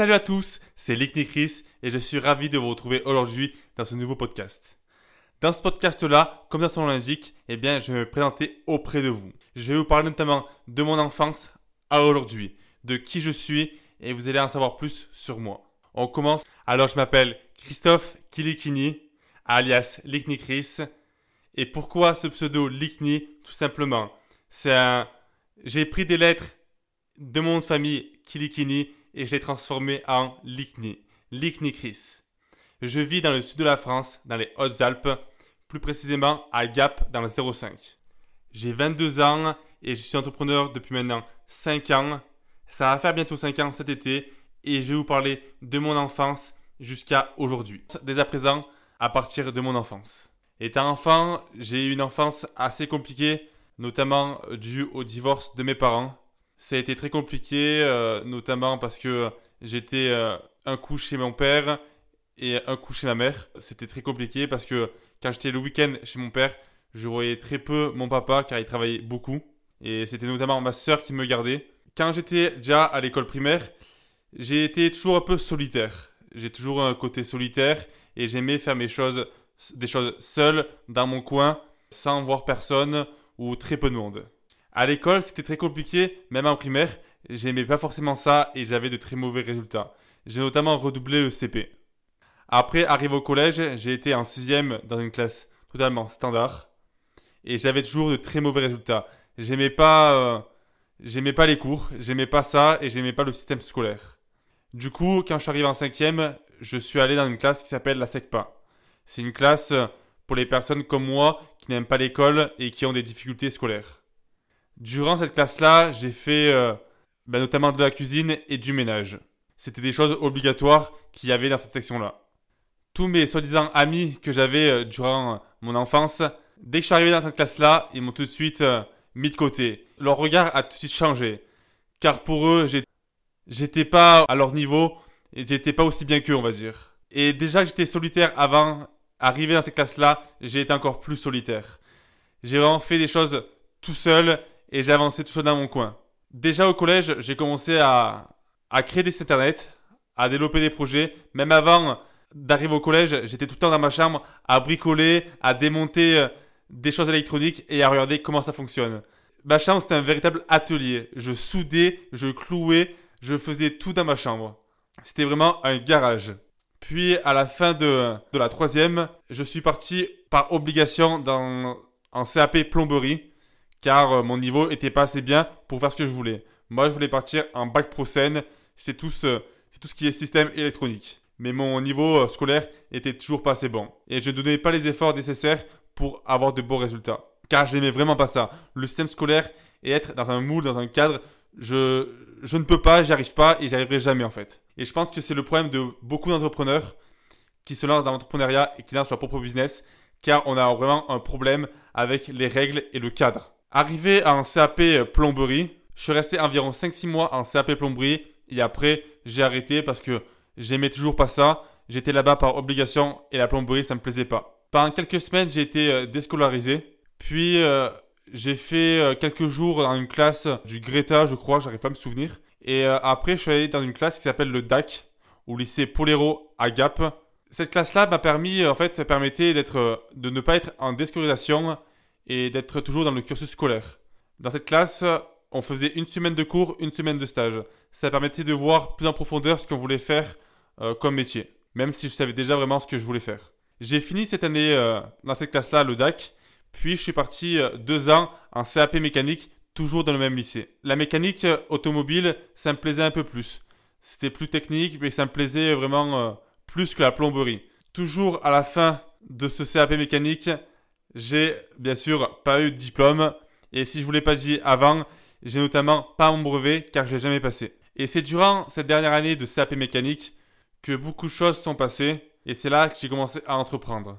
Salut à tous, c'est Chris et je suis ravi de vous retrouver aujourd'hui dans ce nouveau podcast. Dans ce podcast-là, comme dans son nom eh bien, je vais me présenter auprès de vous. Je vais vous parler notamment de mon enfance à aujourd'hui, de qui je suis et vous allez en savoir plus sur moi. On commence. Alors, je m'appelle Christophe Kilikini, alias Chris. Et pourquoi ce pseudo Lickny Tout simplement, c'est un... J'ai pris des lettres de mon famille Kilikini et je l'ai transformé en. Lickny Chris. Je vis dans le sud de la France, dans les Hautes-Alpes, plus précisément à Gap dans le 05. J'ai 22 ans et je suis entrepreneur depuis maintenant 5 ans. Ça va faire bientôt 5 ans cet été et je vais vous parler de mon enfance jusqu'à aujourd'hui. Dès à présent, à partir de mon enfance. Étant enfant, j'ai eu une enfance assez compliquée, notamment due au divorce de mes parents. Ça a été très compliqué, euh, notamment parce que j'étais euh, un coup chez mon père et un coup chez ma mère. C'était très compliqué parce que quand j'étais le week-end chez mon père, je voyais très peu mon papa car il travaillait beaucoup. Et c'était notamment ma soeur qui me gardait. Quand j'étais déjà à l'école primaire, j'ai été toujours un peu solitaire. J'ai toujours un côté solitaire et j'aimais faire mes choses, des choses seul dans mon coin, sans voir personne ou très peu de monde. À l'école, c'était très compliqué, même en primaire. J'aimais pas forcément ça et j'avais de très mauvais résultats. J'ai notamment redoublé le CP. Après, arrivé au collège, j'ai été en sixième dans une classe totalement standard et j'avais toujours de très mauvais résultats. J'aimais pas, euh, j'aimais pas les cours, j'aimais pas ça et j'aimais pas le système scolaire. Du coup, quand je suis arrivé en cinquième, je suis allé dans une classe qui s'appelle la SECPA. C'est une classe pour les personnes comme moi qui n'aiment pas l'école et qui ont des difficultés scolaires. Durant cette classe-là, j'ai fait euh, ben, notamment de la cuisine et du ménage. C'était des choses obligatoires qu'il y avait dans cette section-là. Tous mes soi-disant amis que j'avais euh, durant mon enfance, dès que je suis arrivé dans cette classe-là, ils m'ont tout de suite euh, mis de côté. Leur regard a tout de suite changé. Car pour eux, j'étais pas à leur niveau et j'étais pas aussi bien qu'eux, on va dire. Et déjà que j'étais solitaire avant, arrivé dans cette classe-là, j'ai été encore plus solitaire. J'ai vraiment fait des choses tout seul et j'ai avancé tout seul dans mon coin. Déjà au collège, j'ai commencé à, à créer des sites internet, à développer des projets. Même avant d'arriver au collège, j'étais tout le temps dans ma chambre à bricoler, à démonter euh, des choses électroniques et à regarder comment ça fonctionne. Ma chambre, c'était un véritable atelier. Je soudais, je clouais, je faisais tout dans ma chambre. C'était vraiment un garage. Puis à la fin de, de la troisième, je suis parti par obligation dans, en CAP plomberie, car euh, mon niveau était pas assez bien pour faire ce que je voulais. Moi, je voulais partir en bac pro scène, c'est tout, ce, tout ce qui est système électronique. Mais mon niveau euh, scolaire était toujours pas assez bon. Et je ne donnais pas les efforts nécessaires pour avoir de bons résultats. Car j'aimais vraiment pas ça. Le système scolaire et être dans un moule, dans un cadre, je, je ne peux pas, j'y arrive pas et j'y arriverai jamais en fait. Et je pense que c'est le problème de beaucoup d'entrepreneurs qui se lancent dans l'entrepreneuriat et qui lancent leur propre business, car on a vraiment un problème avec les règles et le cadre. Arrivé à un CAP plomberie, je suis resté environ 5-6 mois en CAP plomberie et après j'ai arrêté parce que j'aimais toujours pas ça. J'étais là-bas par obligation et la plomberie ça me plaisait pas. Pendant quelques semaines j'ai été euh, déscolarisé. Puis euh, j'ai fait euh, quelques jours dans une classe du Greta, je crois, j'arrive pas à me souvenir. Et euh, après, je suis allé dans une classe qui s'appelle le DAC, au lycée Poléro à Gap. Cette classe-là m'a permis, en fait, ça permettait d'être, de ne pas être en déscolarisation et d'être toujours dans le cursus scolaire. Dans cette classe, on faisait une semaine de cours, une semaine de stage. Ça permettait de voir plus en profondeur ce qu'on voulait faire euh, comme métier, même si je savais déjà vraiment ce que je voulais faire. J'ai fini cette année dans cette classe-là, le DAC, puis je suis parti euh, deux ans en CAP mécanique, toujours dans le même lycée. La mécanique euh, automobile, ça me plaisait un peu plus. C'était plus technique, mais ça me plaisait vraiment euh, plus que la plomberie. Toujours à la fin de ce CAP mécanique, j'ai bien sûr pas eu de diplôme. Et si je vous l'ai pas dit avant, j'ai notamment pas mon brevet car je l'ai jamais passé. Et c'est durant cette dernière année de CAP mécanique que beaucoup de choses sont passées et c'est là que j'ai commencé à entreprendre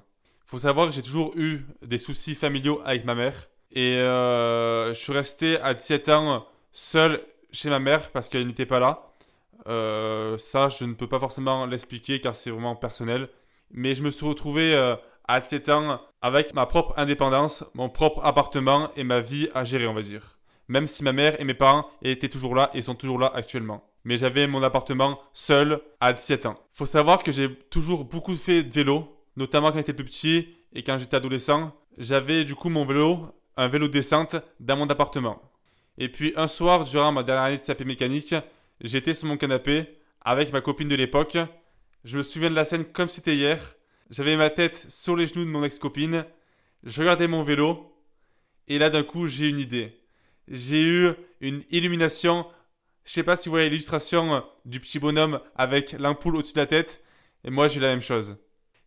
faut savoir que j'ai toujours eu des soucis familiaux avec ma mère. Et euh, je suis resté à 17 ans seul chez ma mère parce qu'elle n'était pas là. Euh, ça, je ne peux pas forcément l'expliquer car c'est vraiment personnel. Mais je me suis retrouvé euh, à 17 ans avec ma propre indépendance, mon propre appartement et ma vie à gérer, on va dire. Même si ma mère et mes parents étaient toujours là et sont toujours là actuellement. mais j'avais mon appartement seul à 17 ans. Faut savoir que j'ai toujours beaucoup fait de vélo, notamment quand j'étais plus petit et quand j'étais adolescent. J'avais du coup mon vélo, un vélo descente, dans mon appartement. Et puis un soir, durant ma dernière année de CAP mécanique, j'étais sur mon canapé avec ma copine de l'époque. Je me souviens de la scène comme c'était hier. J'avais ma tête sur les genoux de mon ex-copine. Je regardais mon vélo. Et là, d'un coup, j'ai une idée. J'ai eu une illumination. Je sais pas si vous voyez l'illustration du petit bonhomme avec l'ampoule au-dessus de la tête. Et moi, j'ai eu la même chose.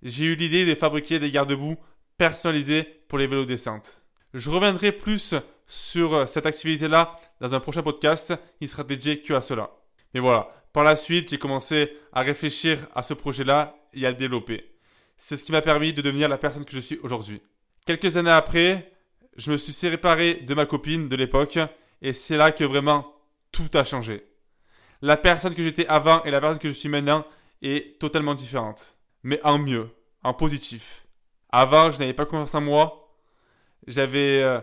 J'ai eu l'idée de fabriquer des garde-boue personnalisés pour les vélos descentes. Je reviendrai plus sur cette activité-là dans un prochain podcast. Il sera dédié que à cela. Mais voilà, par la suite, j'ai commencé à réfléchir à ce projet-là et à le développer. C'est ce qui m'a permis de devenir la personne que je suis aujourd'hui. Quelques années après, je me suis séparé de ma copine de l'époque et c'est là que vraiment tout a changé. La personne que j'étais avant et la personne que je suis maintenant est totalement différente. Mais en mieux, en positif. Avant, je n'avais pas confiance en moi. J'avais euh,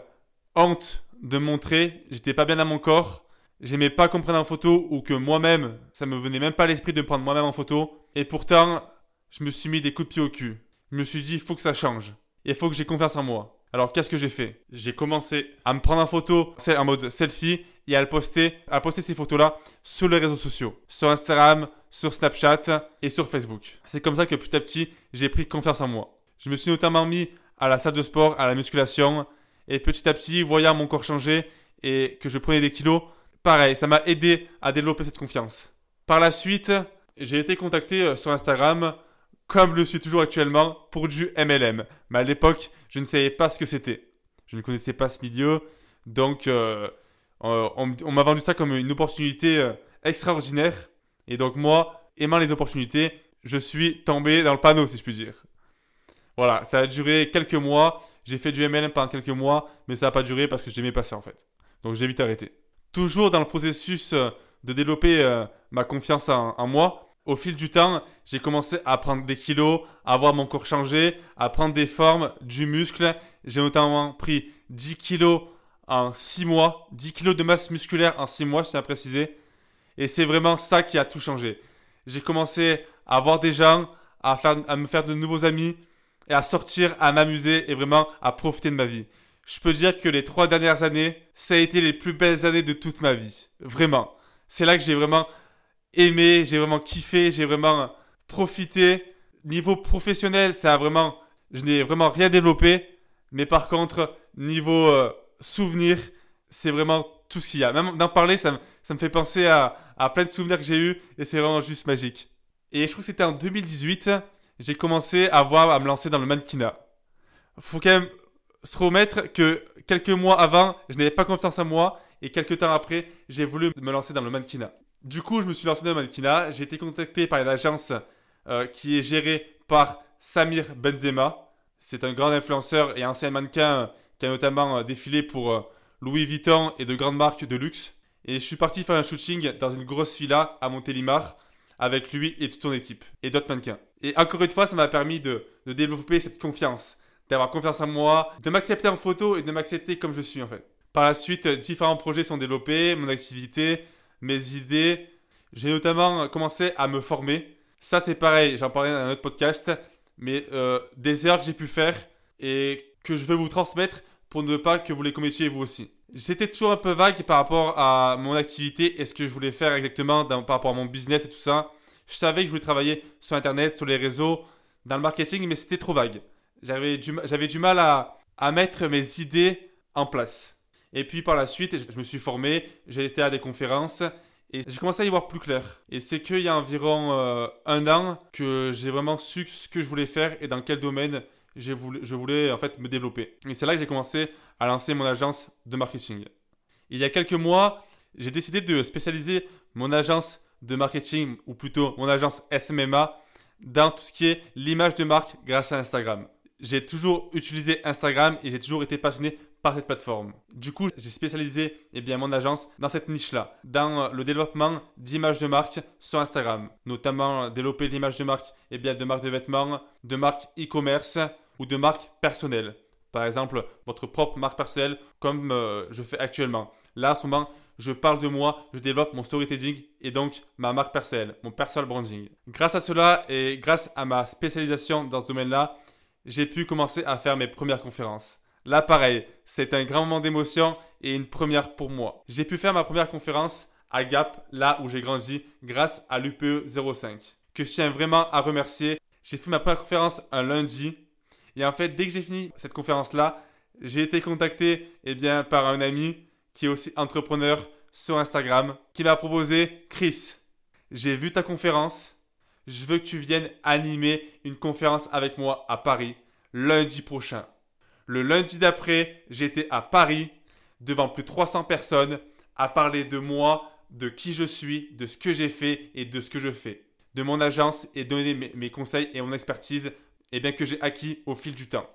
honte de montrer, j'étais pas bien dans mon corps. J'aimais pas comprendre en photo ou que moi-même, ça me venait même pas à l'esprit de me prendre moi-même en photo. Et pourtant, je me suis mis des coups de pied au cul. Je me suis dit, il faut que ça change. Il faut que j'ai confiance en moi. Alors qu'est-ce que j'ai fait? J'ai commencé à me prendre en photo en mode selfie et à poster, à poster ces photos-là sur les réseaux sociaux, sur Instagram, sur Snapchat et sur Facebook. C'est comme ça que petit à petit, j'ai pris confiance en moi. Je me suis notamment mis à la salle de sport, à la musculation et petit à petit, voyant mon corps changer et que je prenais des kilos, pareil, ça m'a aidé à développer cette confiance. Par la suite, j'ai été contacté euh, sur Instagram comme je le suis toujours actuellement, pour du MLM. Mais à l'époque, je ne savais pas ce que c'était. Je ne connaissais pas ce milieu. Donc, euh, euh, on, m'a vendu ça comme une opportunité euh, extraordinaire. Et donc, moi, aimant les opportunités, je suis tombé dans le panneau, si je puis dire. Voilà, ça a duré quelques mois. J'ai fait du MLM pendant quelques mois, mais ça n'a pas duré parce que j'aimais passer en fait. Donc, j'ai vite arrêté. Toujours dans le processus de développer ma confiance en moi, au fil du temps, j'ai commencé à prendre des kilos, à voir mon corps changer, à prendre des formes, du muscle. J'ai notamment pris 10 kilos en 6 mois, 10 kilos de masse musculaire en 6 mois, je tiens à préciser. Et c'est vraiment ça qui a tout changé. J'ai commencé à voir des gens, à, faire, à me faire de nouveaux amis, et à sortir, à m'amuser et vraiment à profiter de ma vie. Je peux dire que les trois dernières années, ça a été les plus belles années de toute ma vie. Vraiment. C'est là que j'ai vraiment aimé, j'ai vraiment kiffé, j'ai vraiment profité. Niveau professionnel, ça a vraiment, je n'ai vraiment rien développé. Mais par contre, niveau euh, souvenir, c'est vraiment tout ce qu'il y a. Même d'en parler, ça, me fait penser à, plein de souvenirs que j'ai eus et c'est vraiment juste magique. Et je crois que c'était en 2018, j'ai commencé à voir, à me lancer dans le mannequinat. Faut quand même se remettre que quelques mois avant, je n'avais pas confiance en moi et quelques temps après, j'ai voulu me lancer dans le mannequinat. Du coup, je me suis lancé dans le mannequinat. J'ai été contacté par une agence euh, qui est gérée par Samir Benzema. C'est un grand influenceur et ancien mannequin qui a notamment euh, défilé pour euh, Louis Vuitton et de grandes marques de luxe. Et je suis parti faire un shooting dans une grosse villa à Montélimar avec lui et toute son équipe et d'autres mannequins. Et encore une fois, ça m'a permis de développer cette confiance, d'avoir confiance en moi, de m'accepter en photo et de m'accepter comme je suis en fait. Par la suite, différents projets sont développés, mon activité, mes idées. J'ai notamment commencé à me former. Ça, c'est pareil, j'en parlais dans un autre podcast, mais euh, des erreurs que j'ai pu faire et que je vais vous transmettre pour ne pas que vous les commettiez vous aussi. C'était toujours un peu vague par rapport à mon activité et ce que je voulais faire exactement par rapport à mon business et tout ça. Je savais que je voulais travailler sur Internet, sur les réseaux, dans le marketing, mais c'était trop vague. J'avais du, mal à mettre mes idées en place. Et puis par la suite, je me suis formé, j'ai été à des conférences et j'ai commencé à y voir plus clair. Et c'est qu'il y a environ euh, un an que j'ai vraiment su ce que je voulais faire et dans quel domaine je voulais en fait me développer. Et c'est là que j'ai commencé à lancer mon agence de marketing. Il y a quelques mois, j'ai décidé de spécialiser mon agence de marketing, ou plutôt mon agence SMMA, dans tout ce qui est l'image de marque grâce à Instagram. J'ai toujours utilisé Instagram et j'ai toujours été passionné par cette plateforme. Du coup, j'ai spécialisé eh bien, mon agence dans cette niche-là, dans le développement d'images de marque sur Instagram, notamment développer l'image de marque eh bien, de marques de vêtements, de marques e-commerce ou de marques personnelles. Par exemple, votre propre marque personnelle comme euh, je fais actuellement. Là, en ce moment, je parle de moi, je développe mon storytelling et donc ma marque personnelle, mon personal branding. Grâce à cela et grâce à ma spécialisation dans ce domaine-là, j'ai pu commencer à faire mes premières conférences. Là, pareil, c'est un grand moment d'émotion et une première pour moi. J'ai pu faire ma première conférence à Gap, là où j'ai grandi, grâce à l'UPE 05, que je tiens vraiment à remercier. J'ai fait ma première conférence un lundi. Et en fait, dès que j'ai fini cette conférence-là, j'ai été contacté eh bien, par un ami qui est aussi entrepreneur sur Instagram, qui m'a proposé Chris, j'ai vu ta conférence, je veux que tu viennes animer une conférence avec moi à Paris lundi prochain. Le lundi d'après, j'étais à Paris devant plus de 300 personnes à parler de moi, de qui je suis, de ce que j'ai fait et de ce que je fais, de mon agence et donner mes, conseils et mon expertise et eh bien, que j'ai acquis au fil du temps.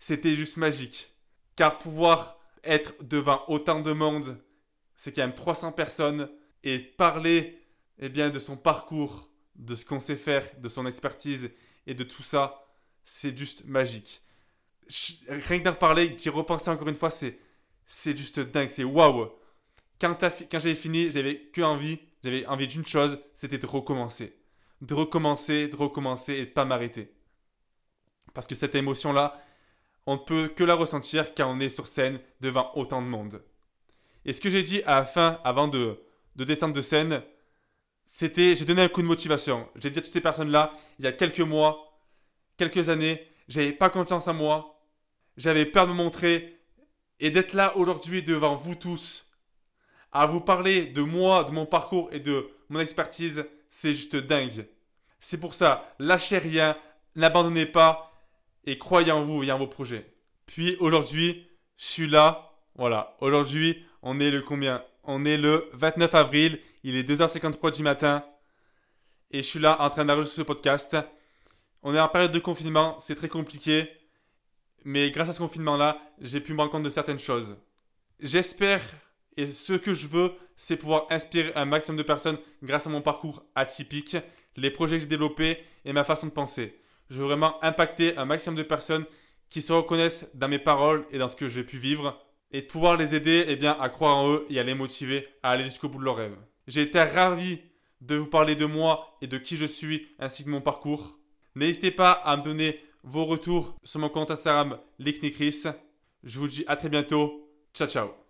C'était juste magique. Car pouvoir être devant autant de monde, c'est quand même 300 personnes et parler eh bien, de son parcours, de ce qu'on sait faire, de son expertise et de tout ça, c'est juste magique. Rien que d'en parler, d'y repenser encore une fois, c'est, c'est juste dingue, c'est waouh. Quand, quand j'avais fini, j'avais que envie, j'avais envie d'une chose, c'était de recommencer. De recommencer, de recommencer et de pas m'arrêter. Parce que cette émotion-là, on ne peut que la ressentir quand on est sur scène devant autant de monde. Et ce que j'ai dit à la fin, avant de, de descendre de scène, c'était, j'ai donné un coup de motivation. J'ai dit à toutes ces personnes-là, il y a quelques mois, quelques années, j'avais pas confiance en moi, j'avais peur de me montrer, et d'être là aujourd'hui devant vous tous, à vous parler de moi, de mon parcours et de mon expertise, c'est juste dingue. C'est pour ça, lâchez rien, n'abandonnez pas, et croyez en vous et en vos projets. Puis aujourd'hui, je suis là, voilà, aujourd'hui, on est le combien? On est le 29 avril, il est 2h53 du matin, et je suis là en train d'enregistrer ce podcast. On est en période de confinement, c'est très compliqué. Mais grâce à ce confinement-là, j'ai pu me rendre compte de certaines choses. J'espère, et ce que je veux, c'est pouvoir inspirer un maximum de personnes grâce à mon parcours atypique, les projets que j'ai développés et ma façon de penser. Je veux vraiment impacter un maximum de personnes qui se reconnaissent dans mes paroles et dans ce que j'ai pu vivre et de pouvoir les aider eh bien, à croire en eux et à les motiver à aller jusqu'au bout de leurs rêves. J'ai été ravi de vous parler de moi et de qui je suis ainsi que mon parcours. N'hésitez pas à me donner vos retours sur mon compte Instagram, Chris. Je vous dis à très bientôt. Ciao ciao